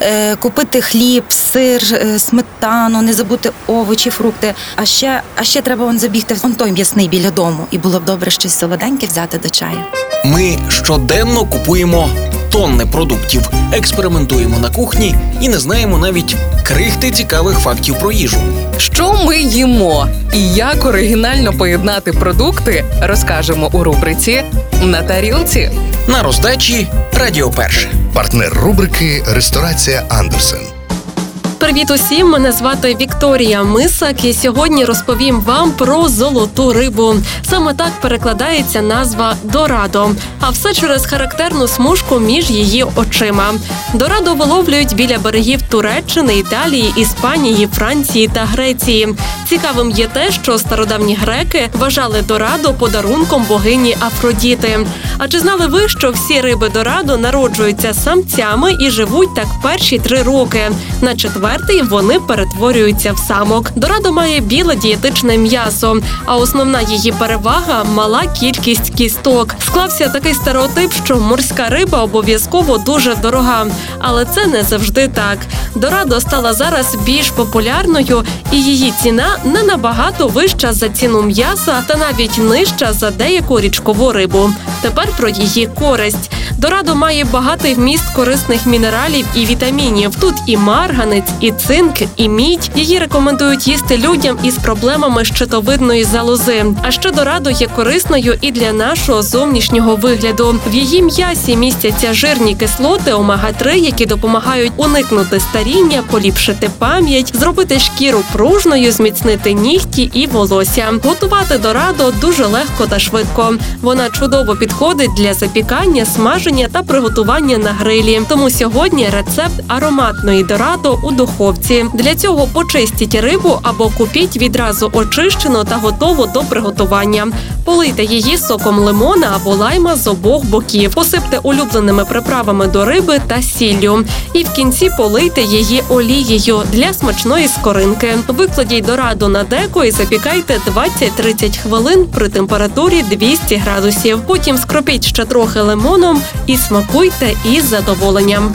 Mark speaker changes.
Speaker 1: е, купити хліб, сир, е, сметану, не забути овочі, фрукти. А ще, а ще треба он забігти в той м'ясний біля дому. І було б добре щось солоденьке взяти до чаю.
Speaker 2: Ми щоденно купуємо тонни продуктів, експериментуємо на кухні і не знаємо навіть крихти цікавих фактів про їжу.
Speaker 3: Що ми їмо і як оригінально поєднати продукти, розкажемо у рубриці на тарілці.
Speaker 2: На роздачі Радіо Перше.
Speaker 4: Партнер рубрики Ресторація Андерсен.
Speaker 5: Привіт усім! Мене звати Вікторія Мисак, і сьогодні розповім вам про золоту рибу. Саме так перекладається назва Дорадо, а все через характерну смужку між її очима. Дорадо виловлюють біля берегів Туреччини, Італії, Іспанії, Франції та Греції. Цікавим є те, що стародавні греки вважали Дорадо подарунком богині Афродіти. А чи знали ви, що всі риби Дорадо народжуються самцями і живуть так перші три роки? На четвертий вони перетворюються в самок. Дорадо має біле дієтичне м'ясо, а основна її перевага мала кількість кісток. Склався такий стереотип, що морська риба обов'язково дуже дорога, але це не завжди так. Дорадо стала зараз більш популярною, і її ціна не набагато вища за ціну м'яса та навіть нижча за деяку річкову рибу. Тепер про її користь. Дорадо має багатий вміст корисних мінералів і вітамінів. Тут і марганець, і цинк, і мідь. Її рекомендують їсти людям із проблемами щитовидної залози. А ще дорадо є корисною і для нашого зовнішнього вигляду. В її м'ясі містяться жирні кислоти омега-3, які допомагають уникнути старіння, поліпшити пам'ять, зробити шкіру пружною, зміцнити нігті і волосся. Готувати дорадо дуже легко та швидко. Вона чудово підходить для запікання, смаження та приготування на грилі. Тому сьогодні рецепт ароматної дорадо у духовці. Для цього почистіть рибу або купіть відразу очищену та готову до приготування. Полийте її соком лимона або лайма з обох боків. Посипте улюбленими приправами до риби та сіллю. І в кінці полийте її олією для смачної скоринки. Викладіть дорадо на деко і запікайте 20-30 хвилин при температурі 200 градусів. Потім скропіть ще трохи лимоном і смакуйте із задоволенням.